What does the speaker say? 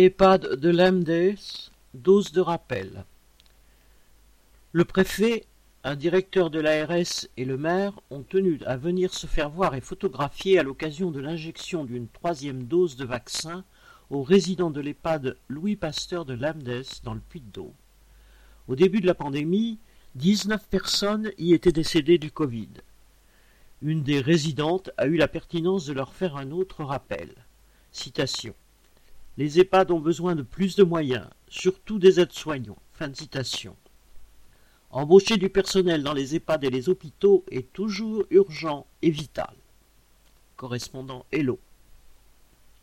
EHPAD de l'AMDES, dose de rappel. Le préfet, un directeur de l'ARS et le maire ont tenu à venir se faire voir et photographier à l'occasion de l'injection d'une troisième dose de vaccin aux résidents de l'EHPAD Louis Pasteur de l'AMDES dans le Puy-de-Dôme. Au début de la pandémie, 19 personnes y étaient décédées du Covid. Une des résidentes a eu la pertinence de leur faire un autre rappel. Citation. Les EHPAD ont besoin de plus de moyens, surtout des aides-soignants. Fin citation. Embaucher du personnel dans les EHPAD et les hôpitaux est toujours urgent et vital. Correspondant Hello.